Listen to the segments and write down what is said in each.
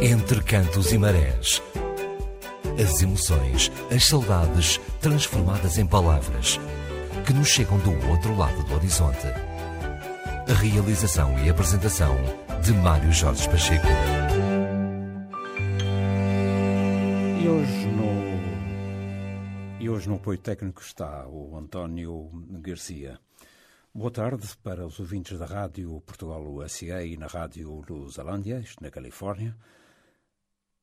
Entre cantos e marés. As emoções, as saudades transformadas em palavras que nos chegam do outro lado do horizonte. A realização e apresentação de Mário Jorge Pacheco. E hoje no e hoje no apoio técnico está o António Garcia. Boa tarde para os ouvintes da Rádio Portugal USA e na Rádio Lusalândia, na Califórnia.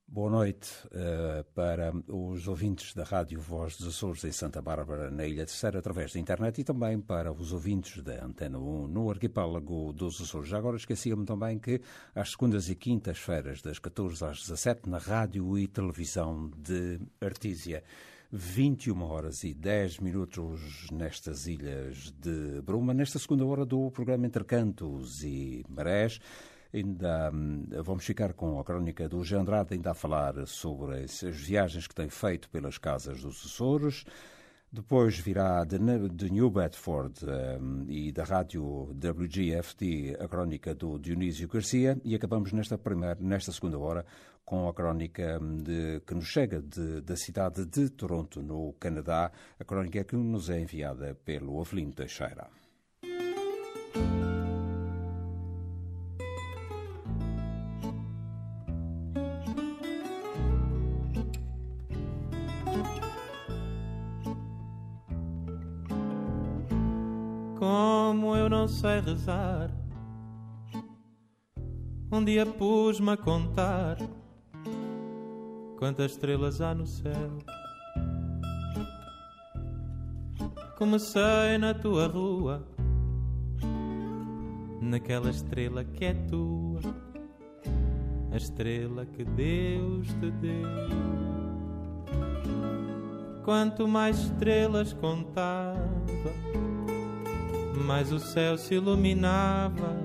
Boa noite uh, para os ouvintes da Rádio Voz dos Açores em Santa Bárbara, na Ilha Terceira, através da internet, e também para os ouvintes da Antena 1 no arquipélago dos Açores. Já agora esquecia-me também que às segundas e quintas-feiras, das 14 às 17, na Rádio e Televisão de Artísia. 21 horas e 10 minutos nestas ilhas de Bruma, nesta segunda hora do programa Entre Cantos e Marés. Ainda hum, vamos ficar com a crónica do Andrade, ainda a falar sobre as viagens que tem feito pelas casas dos Açores. Depois virá de, New Bedford um, e da rádio WGFT a crónica do Dionísio Garcia e acabamos nesta, primeira, nesta segunda hora com a crónica hum, de, que nos chega de, da cidade de Toronto, no Canadá, a crónica que nos é enviada pelo Avelino Teixeira. Não sei rezar. Um dia pus-me a contar quantas estrelas há no céu. Comecei na tua rua, naquela estrela que é tua, a estrela que Deus te deu. Quanto mais estrelas contava mais o céu se iluminava,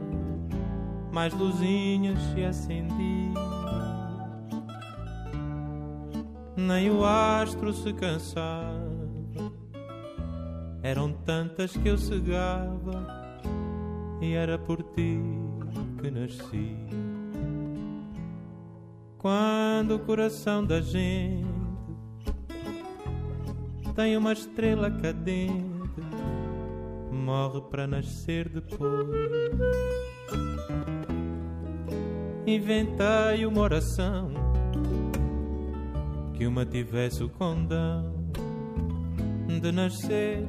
mais luzinhas se acendiam. Nem o astro se cansava, eram tantas que eu cegava, e era por ti que nasci. Quando o coração da gente tem uma estrela cadente morre para nascer depois. Inventei uma oração que uma tivesse o condão de nascer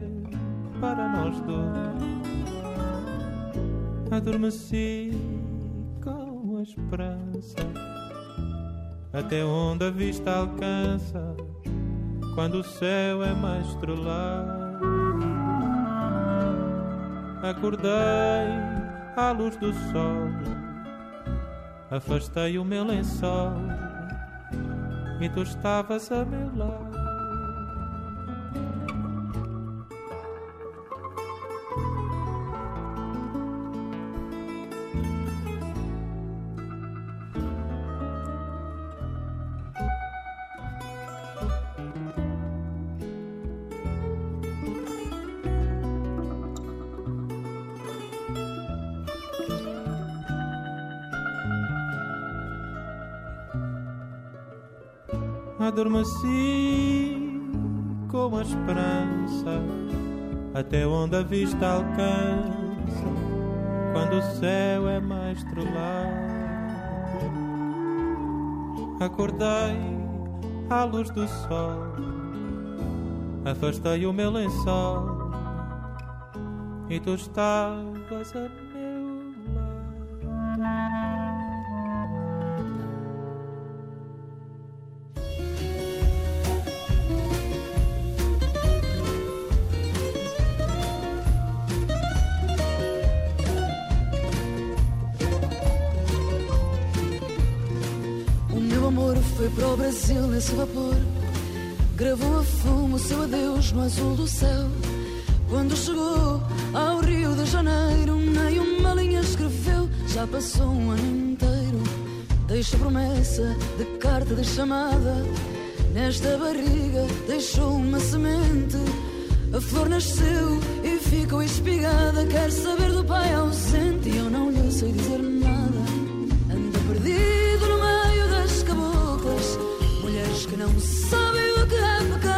para nós dois. Adormeci com a esperança até onde a vista alcança quando o céu é mais estrelado Acordei à luz do sol, afastei o meu lençol e tu estavas a meu lado. Adormeci com a esperança até onde a vista alcança quando o céu é mais estrelado. Acordei à luz do sol, afastei o meu lençol e tu estavas a no azul do céu. Quando chegou ao Rio de Janeiro, nem uma linha escreveu, já passou um ano inteiro. Deixa promessa de carta de chamada. Nesta barriga deixou uma semente. A flor nasceu e ficou espigada. Quer saber do pai ausente e eu não lhe sei dizer nada. Anda perdido no meio das caboclas, mulheres que não sabem o que é pecado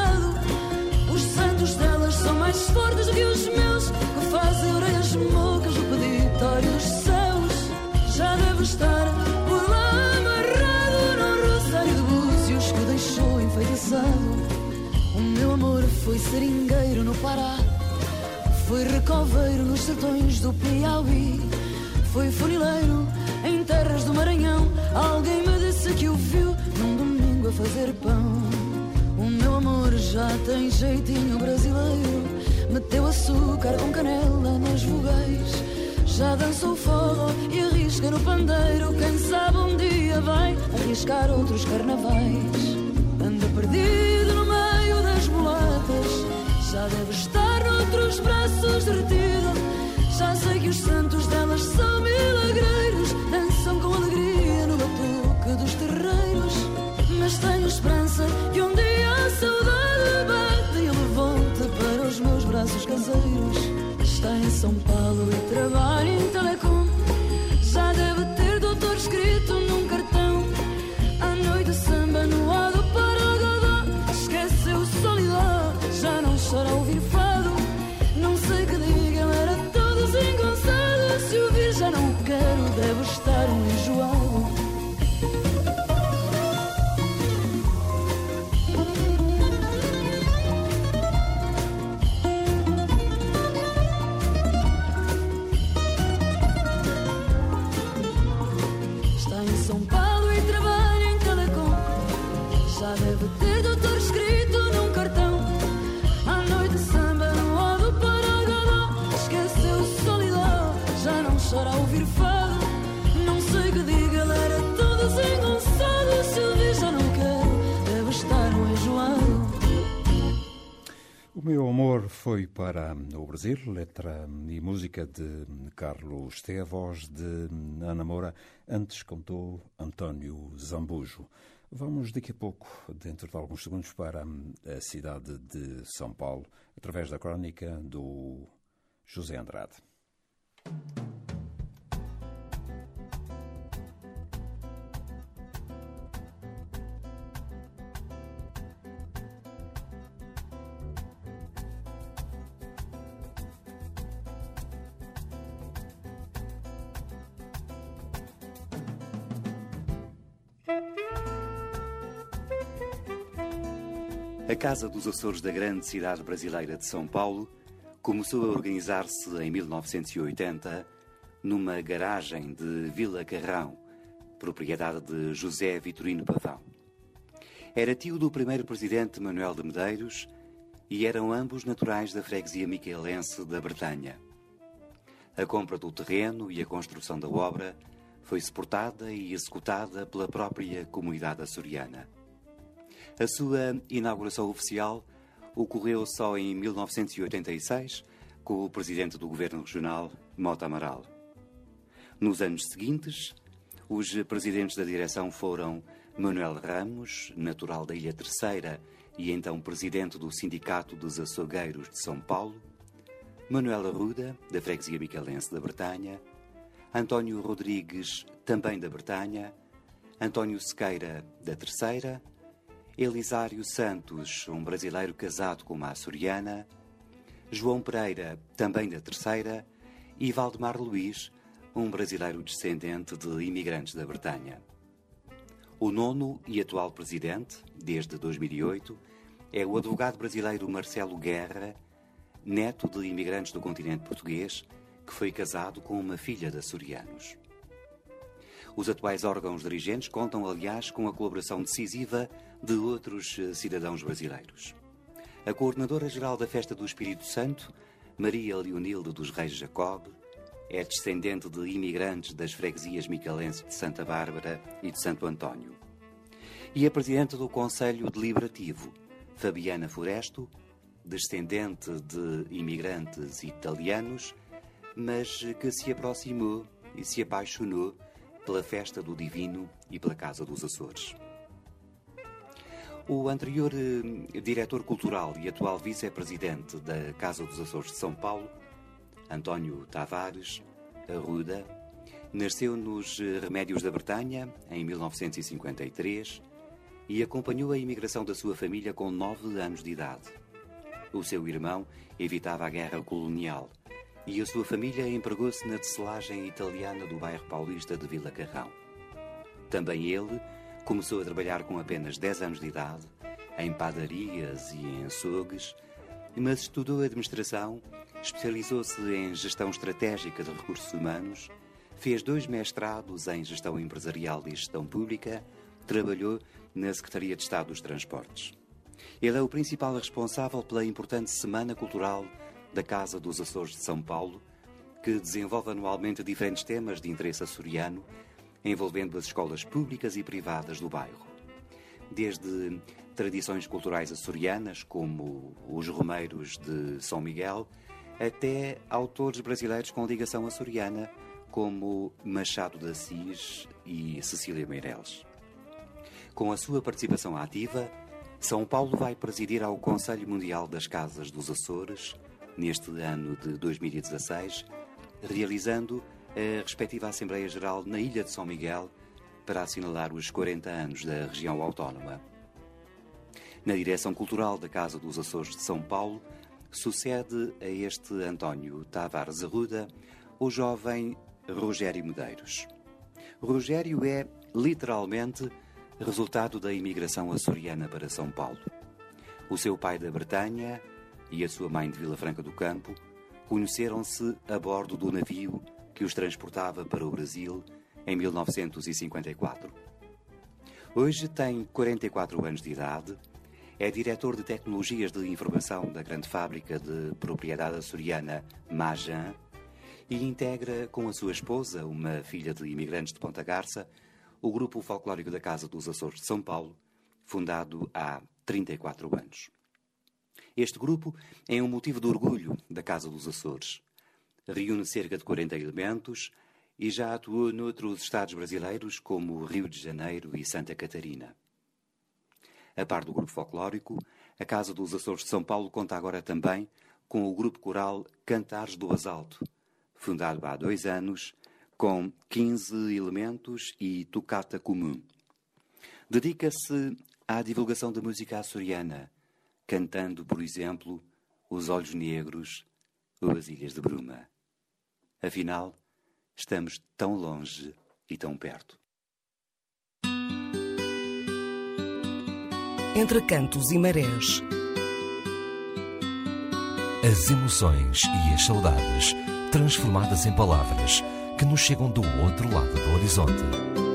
mais fortes que os meus, que fazem orelhas mocas, dos seus. Já deve estar por lá amarrado no rosário de búzios que deixou enfeitiçado. O meu amor foi seringueiro no Pará, foi recoveiro nos sertões do Piauí, foi funileiro em terras do Maranhão. Alguém me disse que o viu num domingo a fazer pão. O meu amor já tem jeitinho brasileiro. Meteu açúcar com canela nas vogais. Já dançou forró e arrisca no pandeiro. Quem sabe um dia vai arriscar outros carnavais. Anda perdido no meio das mulatas. Já deve estar noutros braços derretido. Já sei que os santos delas são milagreiros. São Paulo e trabalha em telecom. O meu amor foi para o Brasil, letra e música de Carlos Té, voz de Ana Moura, antes cantou António Zambujo. Vamos daqui a pouco, dentro de alguns segundos, para a cidade de São Paulo, através da crónica do José Andrade. A Casa dos Açores da grande cidade brasileira de São Paulo começou a organizar-se em 1980 numa garagem de Vila Carrão, propriedade de José Vitorino Pavão. Era tio do primeiro presidente Manuel de Medeiros e eram ambos naturais da freguesia micaelense da Bretanha. A compra do terreno e a construção da obra foi suportada e executada pela própria comunidade açoriana. A sua inauguração oficial ocorreu só em 1986, com o presidente do governo regional, Mota Amaral. Nos anos seguintes, os presidentes da direção foram Manuel Ramos, natural da Ilha Terceira e então presidente do Sindicato dos Açougueiros de São Paulo, Manuel Arruda, da freguesia micalense da Bretanha, António Rodrigues, também da Bretanha, António Sequeira, da Terceira, Elisário Santos, um brasileiro casado com uma açoriana, João Pereira, também da Terceira, e Valdemar Luiz, um brasileiro descendente de imigrantes da Bretanha. O nono e atual presidente, desde 2008, é o advogado brasileiro Marcelo Guerra, neto de imigrantes do continente português, que foi casado com uma filha de açorianos. Os atuais órgãos dirigentes contam, aliás, com a colaboração decisiva de outros eh, cidadãos brasileiros. A coordenadora-geral da Festa do Espírito Santo, Maria Leonilde dos Reis Jacob, é descendente de imigrantes das freguesias micalenses de Santa Bárbara e de Santo António. E a presidente do Conselho Deliberativo, Fabiana Foresto, descendente de imigrantes italianos, mas que se aproximou e se apaixonou pela festa do Divino e pela Casa dos Açores. O anterior eh, diretor cultural e atual vice-presidente da Casa dos Açores de São Paulo, António Tavares Arruda, nasceu nos eh, Remédios da Bretanha em 1953 e acompanhou a imigração da sua família com nove anos de idade. O seu irmão evitava a guerra colonial e a sua família empregou-se na tecelagem italiana do bairro paulista de Vila Carrão. Também ele começou a trabalhar com apenas 10 anos de idade, em padarias e em açougues, mas estudou administração, especializou-se em gestão estratégica de recursos humanos, fez dois mestrados em gestão empresarial e gestão pública, trabalhou na Secretaria de Estado dos Transportes. Ele é o principal responsável pela importante Semana Cultural da Casa dos Açores de São Paulo, que desenvolve anualmente diferentes temas de interesse açoriano, envolvendo as escolas públicas e privadas do bairro. Desde tradições culturais açorianas, como os Romeiros de São Miguel, até autores brasileiros com ligação açoriana, como Machado de Assis e Cecília Meireles. Com a sua participação ativa, São Paulo vai presidir ao Conselho Mundial das Casas dos Açores, neste ano de 2016, realizando a respectiva Assembleia Geral na Ilha de São Miguel para assinalar os 40 anos da região autónoma. Na direção cultural da Casa dos Açores de São Paulo, sucede a este António Tavares Arruda o jovem Rogério Medeiros. Rogério é, literalmente, resultado da imigração açoriana para São Paulo. O seu pai da Bretanha e a sua mãe de Vila Franca do Campo conheceram-se a bordo do navio que os transportava para o Brasil em 1954. Hoje tem 44 anos de idade é diretor de Tecnologias de Informação da grande fábrica de propriedade açoriana Majan e integra com a sua esposa, uma filha de imigrantes de Ponta Garça, o grupo folclórico da Casa dos Açores de São Paulo, fundado há 34 anos. Este grupo é um motivo de orgulho da Casa dos Açores. Reúne cerca de 40 elementos e já atuou noutros estados brasileiros como Rio de Janeiro e Santa Catarina. A par do grupo folclórico, a Casa dos Açores de São Paulo conta agora também com o grupo coral Cantares do Asalto, fundado há dois anos, com 15 elementos e tocata comum. Dedica-se à divulgação da música açoriana, cantando, por exemplo, Os Olhos Negros ou As Ilhas de Bruma. Afinal, estamos tão longe e tão perto. entre cantos e marés. As emoções e as saudades transformadas em palavras que nos chegam do outro lado do horizonte.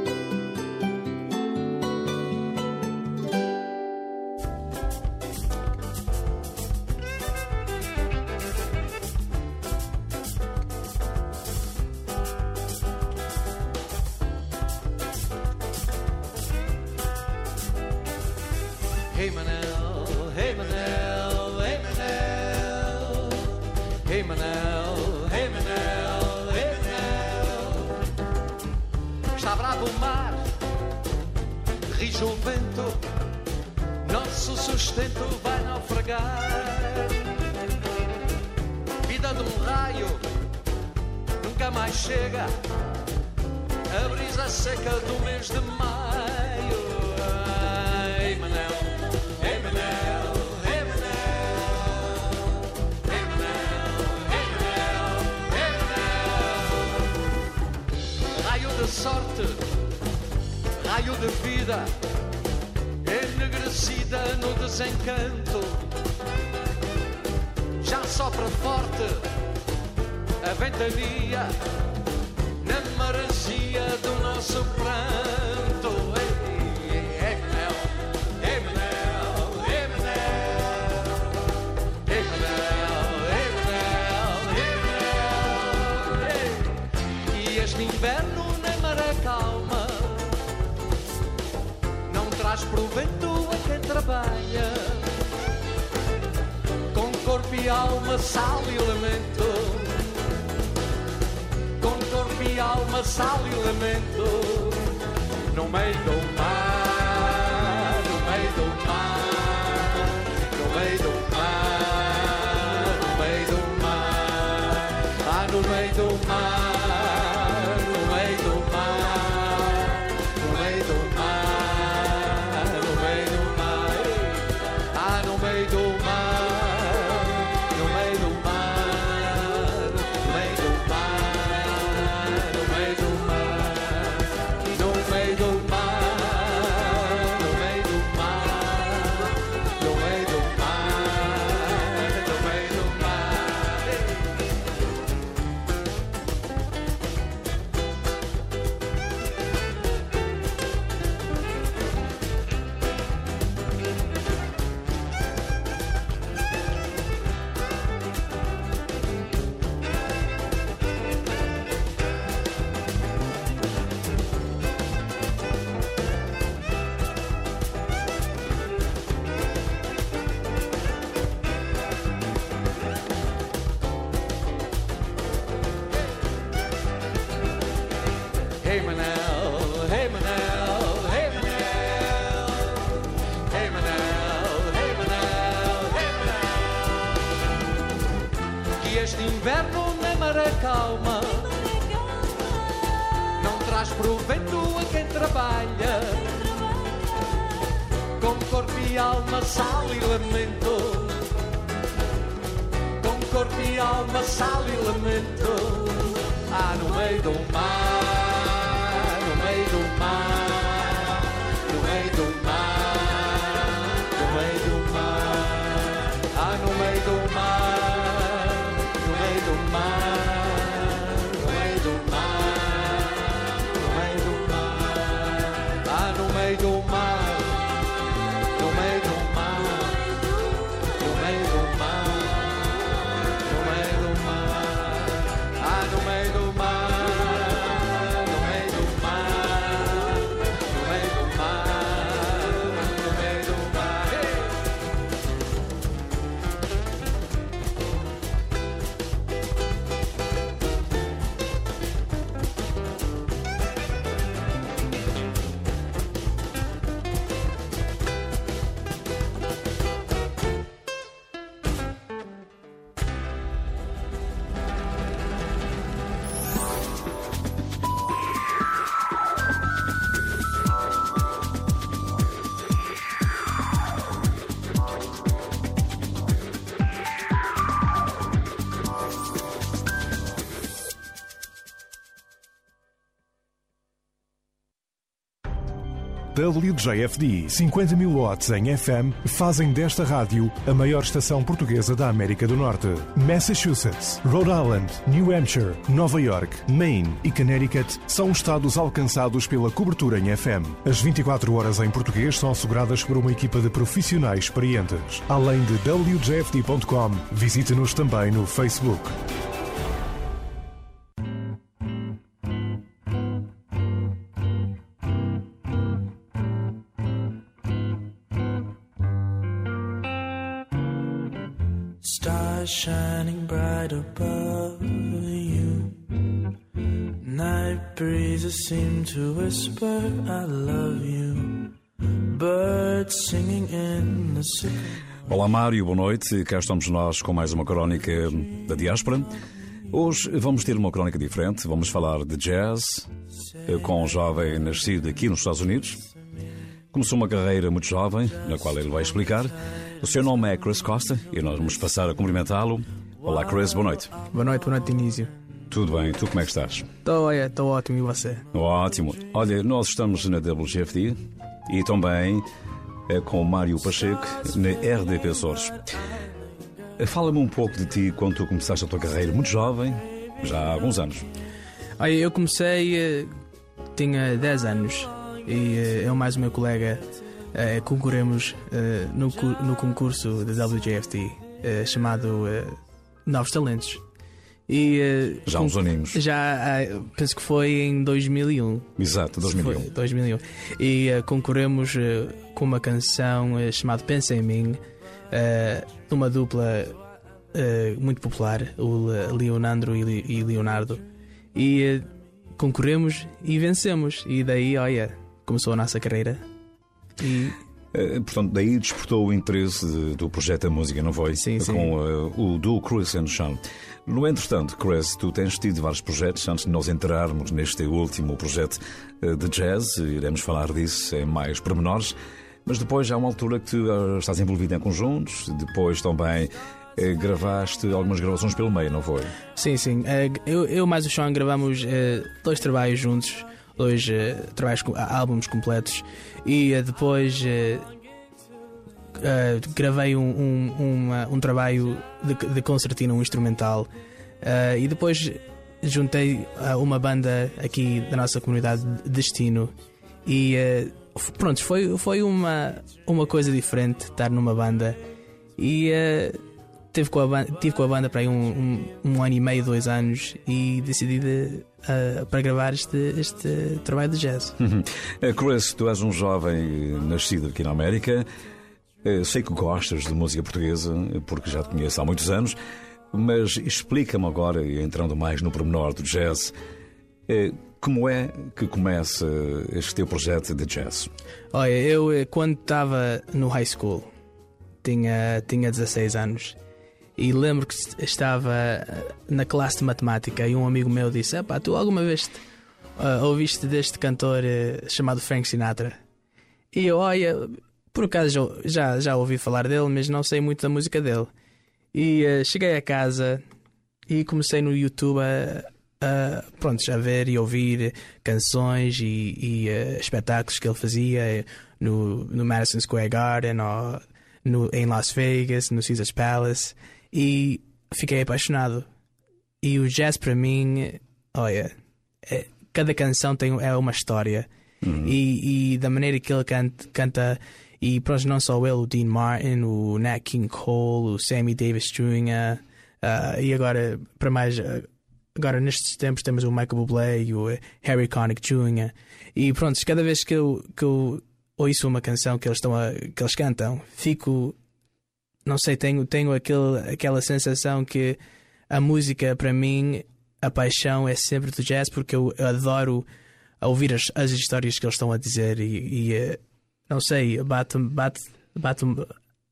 já sopra forte a ventania na maresia do nosso plano. torpe alma sal e lamento. Com torpe alma sal e lamento. Não me do mar. WJFD 50 mil watts em FM fazem desta rádio a maior estação portuguesa da América do Norte. Massachusetts, Rhode Island, New Hampshire, Nova York, Maine e Connecticut são estados alcançados pela cobertura em FM. As 24 horas em português são asseguradas por uma equipa de profissionais experientes. Além de WJFD.com, visite-nos também no Facebook. Breezes seem to whisper, I love you. Birds singing in the sycamore. Olá Mário, boa noite. Cá estamos nós com mais uma crónica da diáspora. Hoje vamos ter uma crónica diferente. Vamos falar de jazz eh, com um jovem nascido aqui nos Estados Unidos. Começou uma carreira muito jovem, na qual ele vai explicar. O seu nome é Chris Costa e nós vamos passar a cumprimentá-lo. Olá Chris, boa noite. Boa noite, boa noite, Início. Tudo bem, tu como é que estás? Estou estou ótimo e você? Ótimo. Olha, nós estamos na WGFD e também eh, com o Mário Pacheco na RDP Açores. Eh, Fala-me um pouco de ti quando tu começaste a tua carreira muito jovem, já há alguns anos. Olha, eu comecei, eh, tinha 10 anos e eu mais o meu colega concorremos no, cu- no concurso da WJFT chamado Novos Talentos. E, eh, Já uns aninhos. Já, ah, penso que foi em 2001. Exato, 2001. Foi, 2001. E eh, concorremos eh, com uma canção eh, chamada Pensa em Mim, eh, de uma dupla muito popular, o Le- Leonardo e, e Leonardo. E concorremos e vencemos. E daí, olha, começou a nossa carreira. E Portanto, daí despertou o interesse do projeto da música, não foi? Sim. Com o do Chris and Sean. No entretanto, Chris, tu tens tido vários projetos antes de nós entrarmos neste último projeto eh, de jazz, iremos falar disso em mais pormenores, mas depois há uma altura que tu eh, estás envolvido em conjuntos, depois também eh, gravaste algumas gravações pelo meio, não foi? Sim, sim. Eu, eu mais o Sean gravamos dois trabalhos juntos, dois trabalhos, álbuns completos, e depois eh, eh, gravei um, um, um trabalho de, de concertina, um instrumental, eh, e depois juntei a uma banda aqui da nossa comunidade de Destino, e eh, f- pronto, foi, foi uma, uma coisa diferente estar numa banda, e. eh, Tive com, a banda, com a banda para aí um, um, um ano e meio, dois anos e decidi de, ah, para gravar este, este trabalho de jazz. Eh, Chris, tu és um jovem eh, nascido aqui na América. Eh, Sei que gostas de música portuguesa, eh, porque já te conheço há muitos anos, mas explica-me agora, entrando mais no pormenor do jazz, eh, como é que começa este teu projeto de jazz? Olha, eu quando estava no high school tinha, tinha 16 anos e lembro que estava na classe de matemática e um amigo meu disse: Epá, tu alguma vez uh, ouviste deste cantor uh, chamado Frank Sinatra? E eu, olha, por acaso já, já ouvi falar dele, mas não sei muito da música dele. E uh, cheguei a casa e comecei no YouTube a, a, pronto, a ver e ouvir canções e, e uh, espetáculos que ele fazia no, no Madison Square Garden ou no, em Las Vegas, no Caesars Palace e fiquei apaixonado. E o jazz para mim, olha, é, cada canção tem, é uma história. Uhum. E, e, da maneira que ele canta, canta e pronto, não só ele, o Dean Martin, o Nat King Cole, o Sammy Davis Jr. Uh, e agora, para mais, uh, agora nestes tempos temos o Michael Bublé e o Harry Connick Jr. E pronto, cada vez que eu, que eu ouço uma canção que eles, estão a, que eles cantam, fico, não sei, tenho, tenho aquele, aquela sensação que a música para mim, a paixão é sempre do jazz porque eu, eu adoro ouvir as, as histórias que eles estão a dizer e, e eh, não sei, bate, bate, bate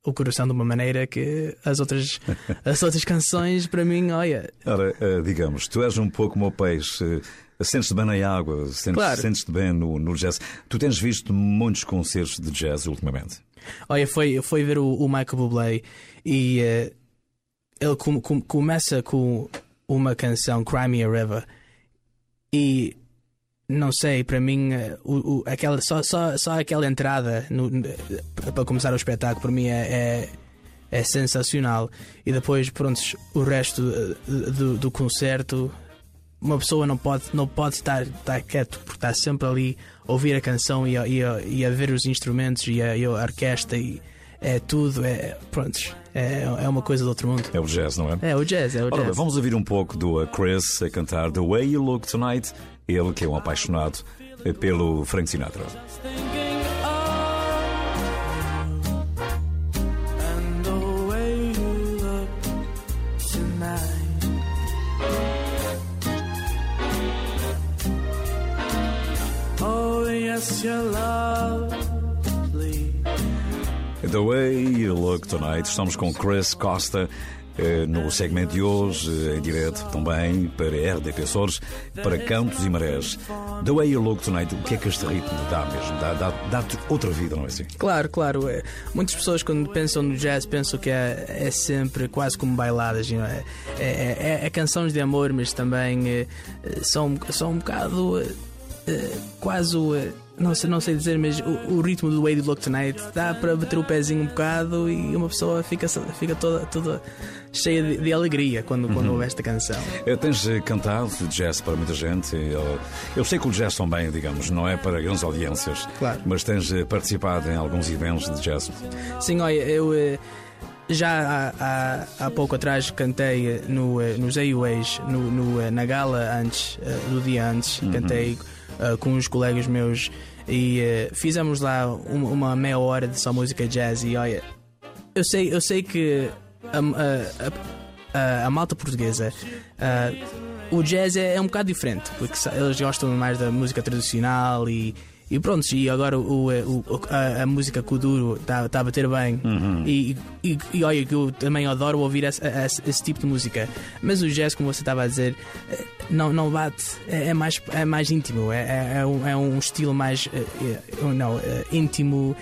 o coração de uma maneira que as outras, as outras canções, para mim, olha. Ora, eh, digamos, tu és um pouco como o peixe. Sentes-te bem na água, sentes-te claro. sentes bem no, no jazz. Tu tens visto muitos concertos de jazz ultimamente? Olha, foi, foi ver o, o Michael Bublé e uh, ele com, com, começa com uma canção, Cry Me a River, e não sei, para mim, eh, o, o, aquela, só, só, só aquela entrada no, para começar o espetáculo, para mim, é, é, é sensacional. E depois, pronto, o resto eh, do, do, concerto, uma pessoa não pode, não pode estar, estar quieto, porque está sempre ali a ouvir a canção e a, e a, e a ver os instrumentos e a, e a orquestra. E, é tudo, é. Pronto, é, é uma coisa do outro mundo. É o jazz, não é? É o jazz, é o jazz. Ora, vamos ouvir um pouco do Chris a cantar The Way You Look Tonight. Ele que é um apaixonado pelo Frank Sinatra. The Way You Look Tonight. Estamos com Chris Costa no segmento de hoje, eh, em direto também para RDP Açores, para Cantos e Marés. The Way You Look Tonight, o que é que este ritmo dá mesmo? Dá-te dá, dá outra vida, não é assim? Claro, claro. É. Muitas pessoas, quando pensam no jazz, pensam que é, é sempre quase como bailadas. Não é? É, é, é, canções de amor, mas também é, são, são um bocado é, quase não sei, não sei dizer, mas o, o ritmo do You Look Tonight dá para bater o pezinho um bocado e uma pessoa fica, fica toda, toda cheia de, de alegria quando, quando uhum. ouve esta canção. Eu tens eh, cantado jazz para muita gente. Eu, eu sei que o jazz também, digamos, não é para grandes audiências, claro. mas tens eh, participado em alguns eventos de jazz. Sim, olha, eu eh, já há, há, há, pouco atrás cantei no, nos AUAs, no, no, na gala antes, do dia antes, uhum. cantei uh, com uns colegas meus e uh, fizemos lá uma, uma, meia hora de só música jazz e olha, eu sei, eu sei que a, a, a, a malta portuguesa uh, o jazz é, é, um bocado diferente porque eles gostam mais da música tradicional e e pronto, e agora o, o a, a, música Kuduro está tá a bater bem. Uhum. E, e, e, olha, que eu também adoro ouvir esse, esse, esse, tipo de música. Mas o jazz, como você estava a dizer, eh, não, não bate, é, é mais, é mais íntimo, é, é, é um, é um estilo mais eh, eh, não, íntimo.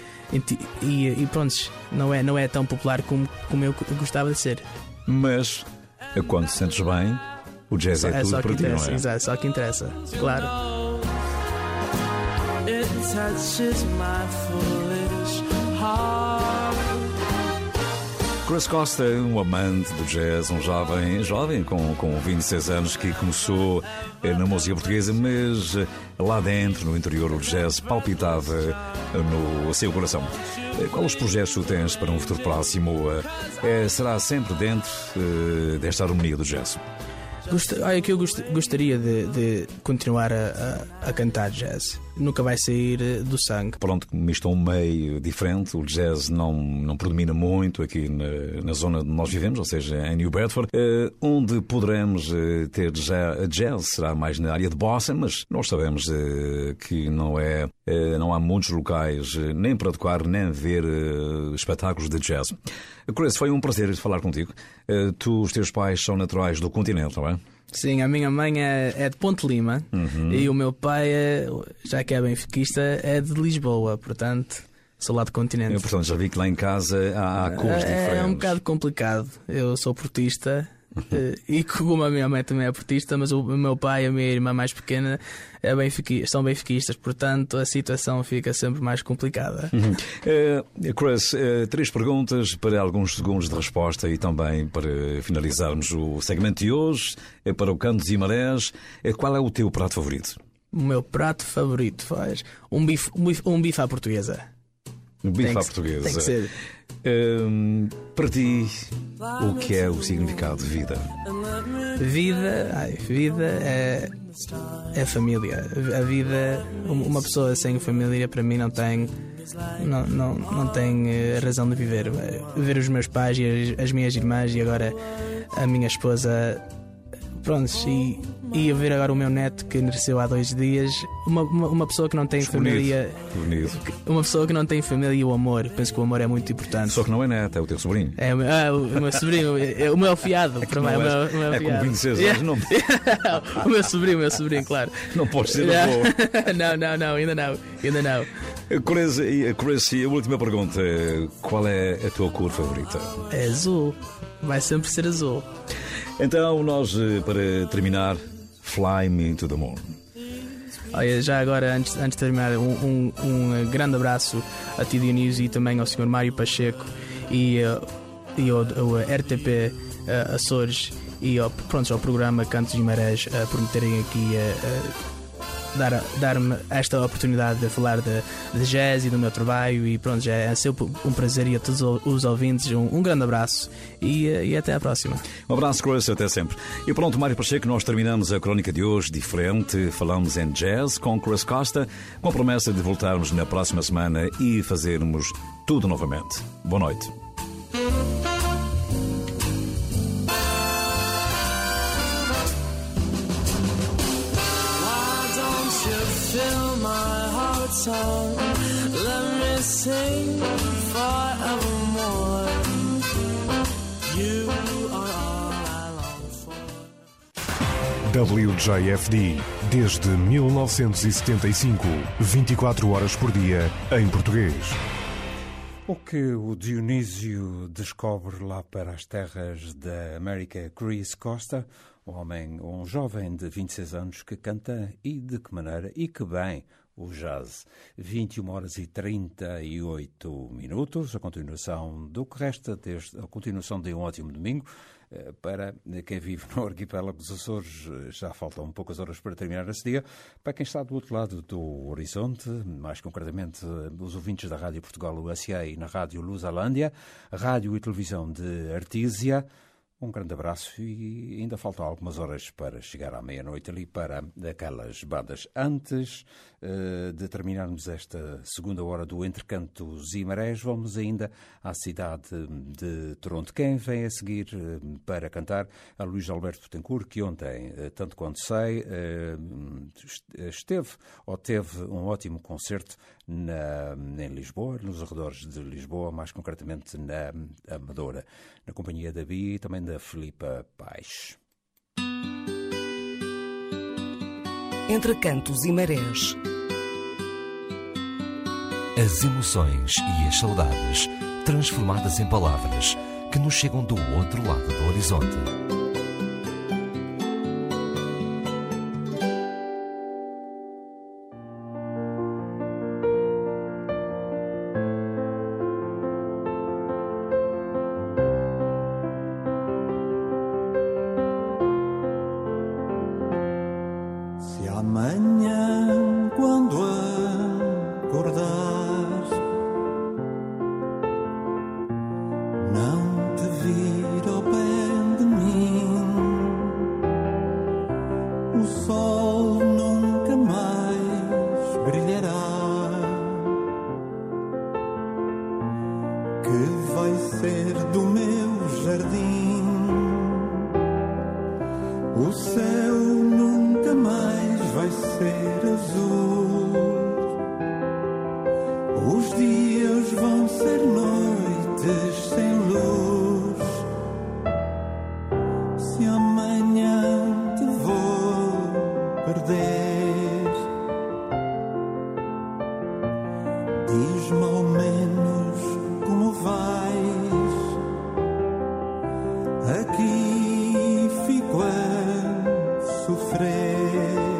E, e pronto, não é, não é tão popular como, como eu gostava de ser. Mas quando te sentes bem, o jazz é, é tudo só para ti, não é? Exato, só que interessa, claro. Touches my foolish heart. Chris Costa, um amante do jazz, um jovem, jovem com, com 26 anos que começou eh, na música portuguesa, mas eh, lá dentro, no interior, o jazz palpitava no seu coração. Eh, quais os projetos que tens para um futuro próximo? É, será sempre dentro desta harmonia do jazz? Gost- Olha, que eu gost- gostaria de, de continuar a, a- a cantar jazz. Nunca vai sair eh, do sangue. Pronto, isto é um meio diferente, o jazz não, não predomina muito aqui na, na zona onde nós vivemos, ou seja, em New Bedford, eh, onde poderemos eh, ter já, jazz será mais na área de bossa, mas nós sabemos eh, que não é, não há muitos locais nem para tocar nem ver espetáculos de jazz. Chris, foi um prazer falar contigo. Tu, os teus pais são naturais do continente, não é? Sim, a minha mãe é, é de Ponte Lima e o meu pai, é, já que é benfiquista, é de Lisboa, portanto, sou lá do continente. Eu, portanto, já vi que lá em casa há, há cores é, diferentes. é um bocado complicado. Eu sou portista e como a minha mãe também é portista, mas o meu pai e a minha irmã mais pequena é benfiqui- são benfiquistas, portanto a situação fica sempre mais complicada. Eh, Chris, eh, três perguntas para alguns segundos de resposta e também para finalizarmos o segmento de hoje, é para o Cantos e Marés. Eh, Qual é o teu prato favorito? O meu prato favorito faz um bife, um bife, um bife à portuguesa. O bife Tem à que- portuguesa. tem que ser. Eh, para ti, o que é o significado de vida? Vida, ai, vida é, é família. A vida, uma pessoa sem família para mim não tem, não, não, não tem eh, razão de viver. Ver os meus pais e as, as minhas irmãs e agora a minha esposa, prontos, e, e a ver agora o meu neto que nasceu há dois dias, uma, uma, uma pessoa que não tem família. Bonito. Uma pessoa que não tem família e o amor. Penso que o amor é muito importante. Só que não é neto, é o teu sobrinho. É, o meu- ah, o meu sobrinho, é- o meu fiado, para mim, não o meu, és- o meu é como. 26 Yeah. anos, não- o meu sobrinho, o meu sobrinho, claro. Não podes ser Yeah. não, não, não, ainda não, ainda não. E a última pergunta: qual é a tua cor favorita? É azul, vai sempre ser azul. Então, nós, eh, para terminar, Fly Me to the Moon. Olha, já agora, antes, antes de terminar, um, um, um grande abraço a ti, Dionísio, e também ao Sr. Mário Pacheco e, eh, e ao, ao RTP eh, Açores e ao, pronto, ao programa Cantos e Marés eh, por me terem aqui eh, eh, dar- dar-me esta oportunidade de falar de, de jazz e do meu trabalho e pronto, já é sempre um prazer e a todos os ouvintes um, um grande abraço e, eh, e até à próxima. Um abraço, Chris, até sempre. E pronto, Mário Pacheco, nós terminamos a crónica de hoje diferente. Falamos em jazz com Chris Costa, com a promessa de voltarmos na próxima semana e fazermos tudo novamente. Boa noite. WJFD, desde 1975, 24 horas por dia, em português. O que o Dionísio descobre lá para as terras da América, Chris Costa, um homem, um jovem de 26 anos que canta e de que maneira e que bem o jazz. 21 horas e 38 minutos, a continuação do que resta, desde, a continuação de um ótimo domingo. Eh, Para quem vive no arquipélago dos Açores, eh, já faltam poucas horas para terminar esse dia. Para quem está do outro lado do horizonte, mais concretamente eh, os ouvintes da Rádio Portugal USA e na Rádio Lusalândia, Rádio e Televisão de Artísia, um grande abraço e ainda faltam algumas horas para chegar à meia-noite ali para aquelas bandas. Antes eh, de terminarmos esta segunda hora do Entre Cantos e Marés, vamos ainda à cidade de Toronto. Quem vem a seguir eh, para cantar? A Luís Alberto Betancourt, que ontem, eh, tanto quanto sei, esteve ou teve um ótimo concerto na, em Lisboa, nos arredores de Lisboa, mais concretamente na Amadora, na companhia da Bia e também da Filipa Paes. Entre cantos e marés. As emoções e as saudades transformadas em palavras que nos chegam do outro lado do horizonte. Sofrer.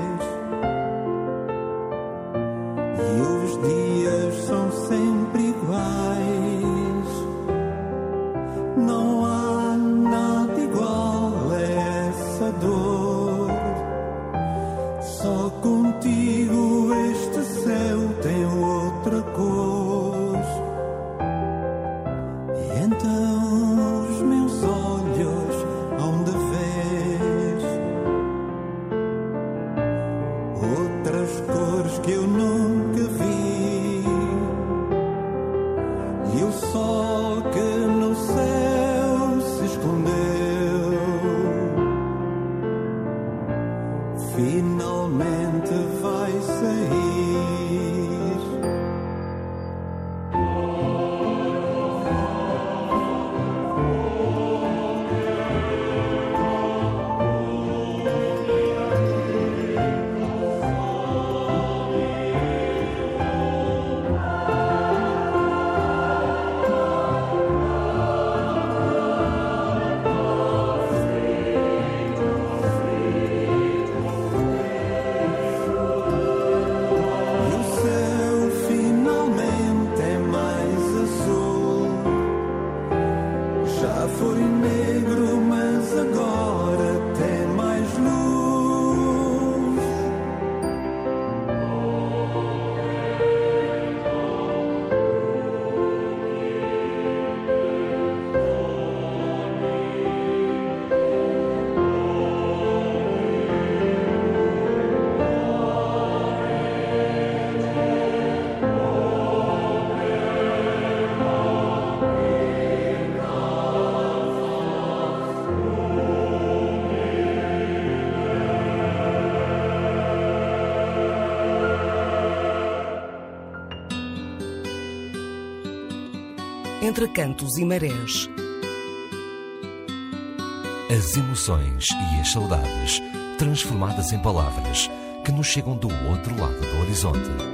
Entre cantos e marés. As emoções e as saudades transformadas em palavras que nos chegam do outro lado do horizonte.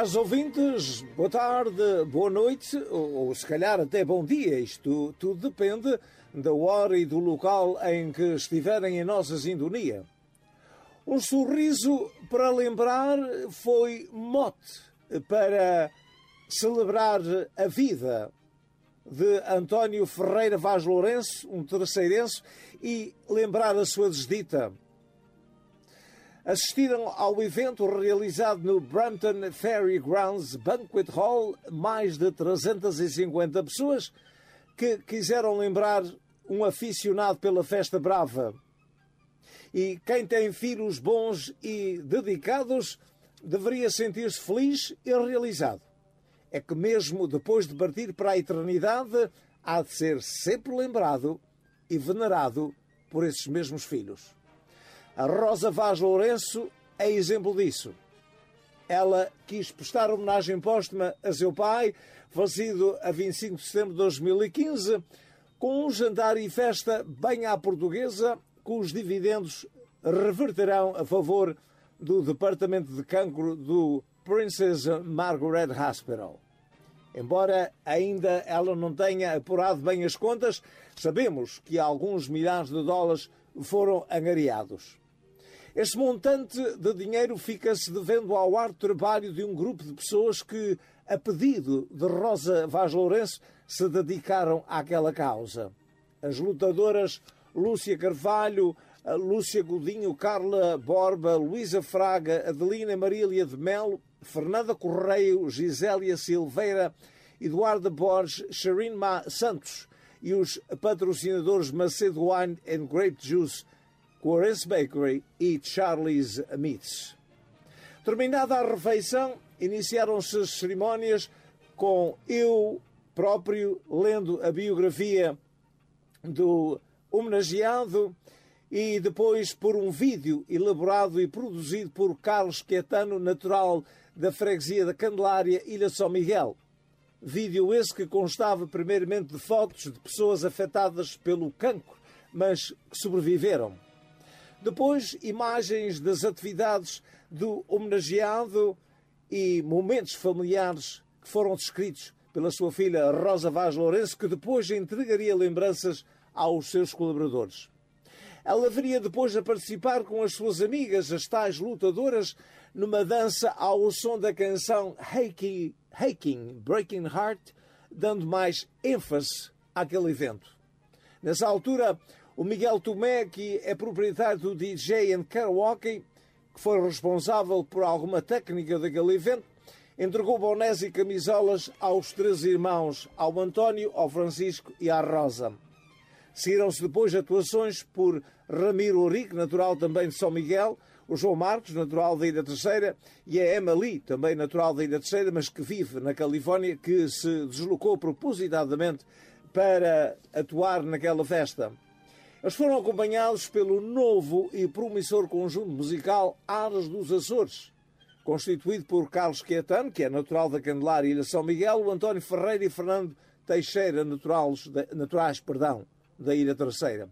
Caros ouvintes, boa tarde, boa noite, ou, ou se calhar até bom dia. Isto tudo depende da hora e do local em que estiverem em nossa sintonia. Um sorriso para lembrar foi mote para celebrar a vida de António Ferreira Vaz Lourenço, um terceirense, e lembrar a sua desdita. Assistiram ao evento realizado no Brampton Ferry Grounds Banquet Hall mais de 350 pessoas que quiseram lembrar um aficionado pela festa brava. E quem tem filhos bons e dedicados deveria sentir-se feliz e realizado. É que mesmo depois de partir para a eternidade, há de ser sempre lembrado e venerado por esses mesmos filhos. A Rosa Vaz Lourenço é exemplo disso. Ela quis prestar homenagem póstuma a seu pai, falecido a 25 de setembro de 2015, com um jantar e festa bem à portuguesa, cujos dividendos reverterão a favor do Departamento de Cancro do Princess Margaret Hospital. Embora ainda ela não tenha apurado bem as contas, sabemos que alguns milhares de dólares foram angariados. Este montante de dinheiro fica-se devendo ao árduo trabalho de um grupo de pessoas que, a pedido de Rosa Vaz Lourenço, se dedicaram àquela causa. As lutadoras Lúcia Carvalho, Lúcia Godinho, Carla Borba, Luísa Fraga, Adelina Marília de Melo, Fernanda Correio, Gisélia Silveira, Eduardo Borges, Sharin Ma Santos e os patrocinadores Macedo Wine and Grape Juice, Quarence Bakery e Charlie's Meats. Terminada a refeição, iniciaram-se as cerimónias com eu próprio lendo a biografia do homenageado e depois por um vídeo elaborado e produzido por Carlos Quetano, natural da freguesia da Candelária, Ilha São Miguel. Vídeo esse que constava primeiramente de fotos de pessoas afetadas pelo cancro, mas que sobreviveram. Depois, imagens das atividades do homenageado e momentos familiares que foram descritos pela sua filha Rosa Vaz Lourenço, que depois entregaria lembranças aos seus colaboradores. Ela viria depois a participar com as suas amigas, as tais lutadoras, numa dança ao som da canção Haking, Haking Breaking Heart, dando mais ênfase àquele evento. Nessa altura, o Miguel Tomé, que é proprietário do DJ and Karaoke, que foi responsável por alguma técnica daquele evento, entregou bonés e camisolas aos três irmãos, ao António, ao Francisco e à Rosa. Seguiram-se depois atuações por Ramiro Rico, natural também de São Miguel, o João Marcos, natural da Ilha Terceira, e a Emma Lee, também natural da Ilha Terceira, mas que vive na Califórnia, que se deslocou propositadamente para atuar naquela festa. Eles foram acompanhados pelo novo e promissor conjunto musical Aras dos Açores, constituído por Carlos Quetano, que é natural da Candelária e Ilha São Miguel, o António Ferreira e Fernando Teixeira, naturais, naturais perdão, da Ilha Terceira.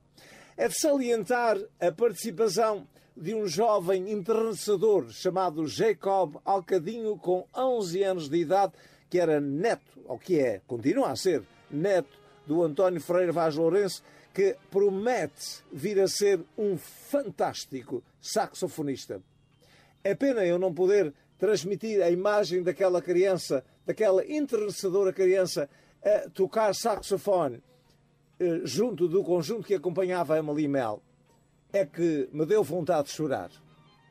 É de salientar a participação de um jovem entrenador chamado Jacob Alcadinho, com 11 anos de idade, que era neto, ou que é, continua a ser, neto do António Freire Vaz Lourenço, que promete vir a ser um fantástico saxofonista. É pena eu não poder transmitir a imagem daquela criança, daquela entrenadora criança, a tocar saxofone eh, junto do conjunto que acompanhava Emily Mel. É que me deu vontade de chorar.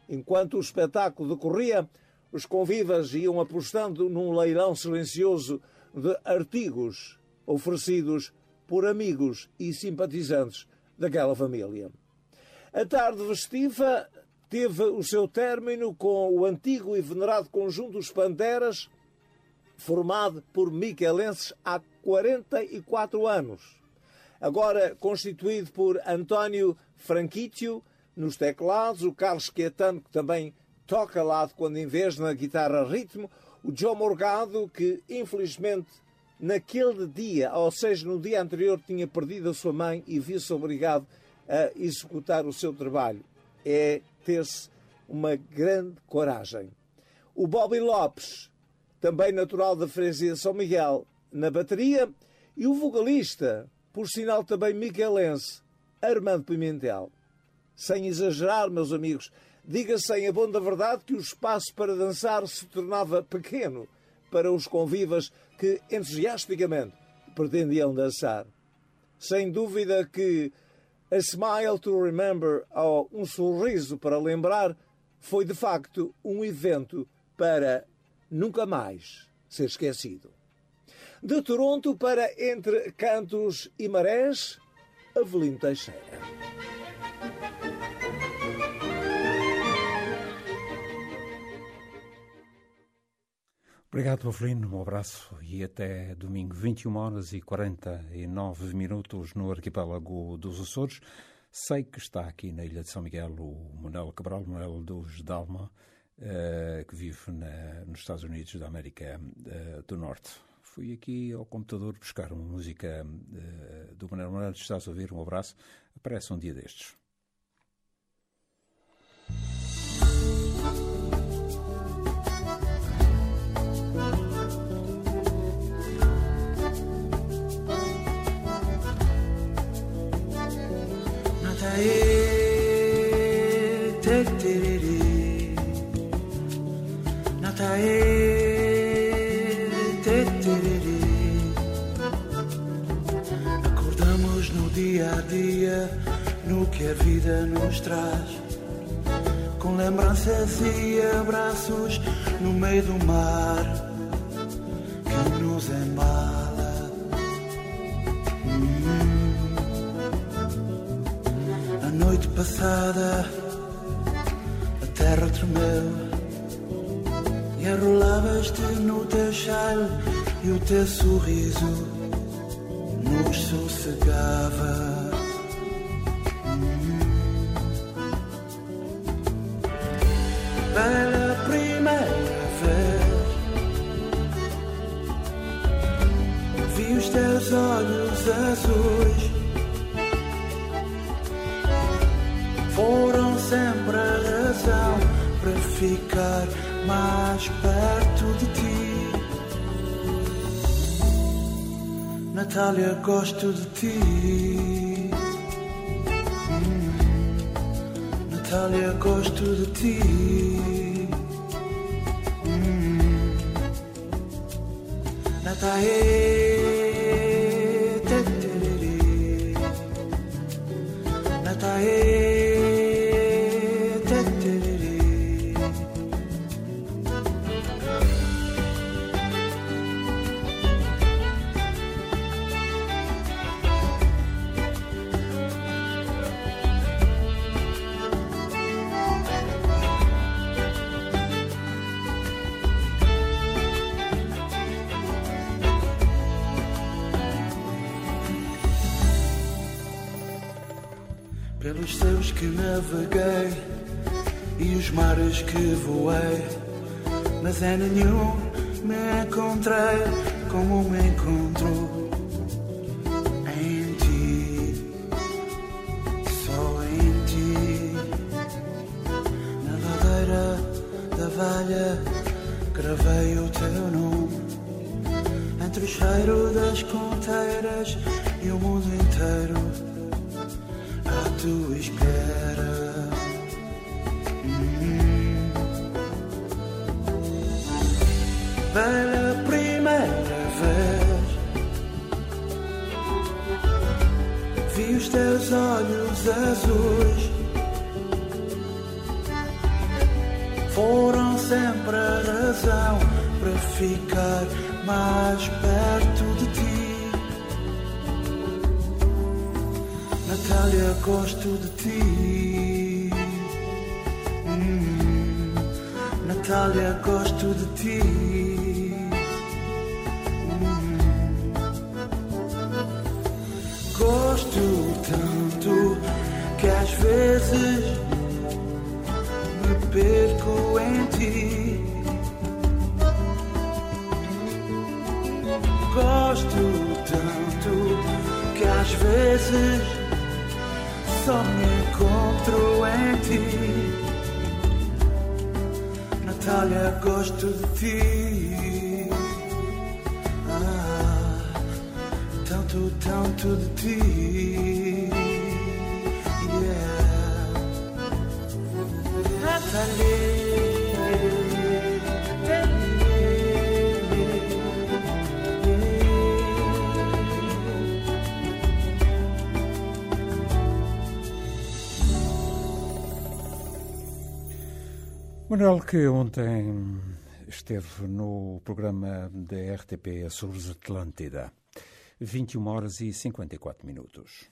Enquanto o espetáculo decorria, os convivas iam apostando num leilão silencioso de artigos oferecidos por amigos e simpatizantes daquela família. A tarde festiva teve o seu término com o antigo e venerado conjunto dos Panteras, formado por miquelenses há 44 anos. Agora constituído por António Franquítio nos teclados, o Carlos Quetano, que também toca lá de quando em vez na guitarra ritmo, o Joe Morgado, que infelizmente naquele dia, ou seja, no dia anterior, tinha perdido a sua mãe e viu-se obrigado a executar o seu trabalho. É ter-se uma grande coragem. O Bobby Lopes, também natural da freguesia de São Miguel, na bateria, e o vocalista, por sinal também miquelense, Armando Pimentel. Sem exagerar, meus amigos, diga-se em a bom da verdade que o espaço para dançar se tornava pequeno para os convivas que entusiasticamente pretendiam dançar. Sem dúvida que a Smile to Remember, ou um sorriso para lembrar, foi de facto um evento para nunca mais ser esquecido. De Toronto para Entre Cantos e Marés, Avelino Teixeira. Obrigado, Avelino. Um abraço e até domingo, 21 horas e 49 minutos no arquipélago dos Açores. Sei que está aqui na Ilha de São Miguel o Manuel Cabral, Manuel dos Dalma, uh, que vive na, nos Estados Unidos da América uh, do Norte. Fui aqui ao computador buscar uma música uh, do Manuel Manuel. Estás a ouvir? Um abraço. Aparece um dia destes. Natae, te te tererê. Nataê, te tererê. Acordamos no dia a dia, no que a vida nos traz. Com lembranças e abraços no meio do mar a terra tremeu e arrolavas-te no teu chale e o teu sorriso gosto de ti. Hum. Natália, gosto de ti. Hum. Natália. Natália, que naveguei e os mares que voei, mas em nenhum me encontrei como me encontro Natália, gosto de ti. Gosto tanto que às vezes me perco em ti. Gosto tanto que às vezes só me encontro em ti. Natália, gosto de ti. Ah, tanto, tanto de ti. Yeah. Manuel, que ontem esteve no programa da RTP Açores Atlântida. 21 horas e 54 minutos.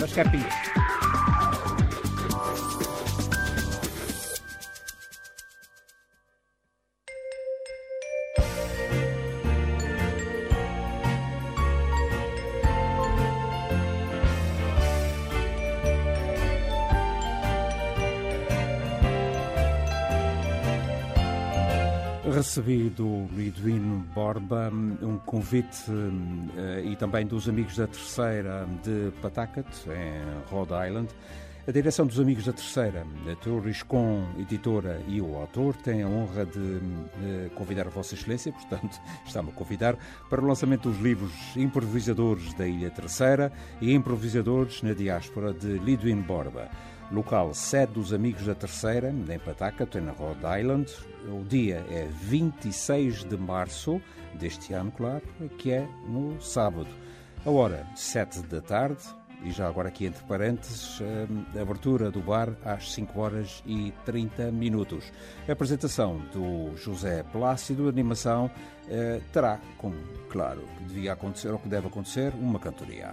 Mas capi. Recebi do Lidwino Borba um convite eh, e também dos amigos da Terceira de Pawtucket, em Rhode Island, A direção dos Amigos da Terceira, a Torriscon Editora e o autor têm a honra de, de convidar a Vossa Excelência, portanto, está-me a convidar, para o lançamento dos livros Improvisadores da Ilha Terceira e Improvisadores na Diáspora de Lidwin Borba. Local sede dos Amigos da Terceira, em Pataca, na Rhode Island. O dia é 26 de março deste ano, claro, que é no sábado. A hora, 7 da tarde, e já agora aqui entre parênteses, a abertura do bar às 5 horas e 30 minutos. A apresentação do José Plácido, animação, terá, como claro, devia acontecer ou que deve acontecer, uma cantoria.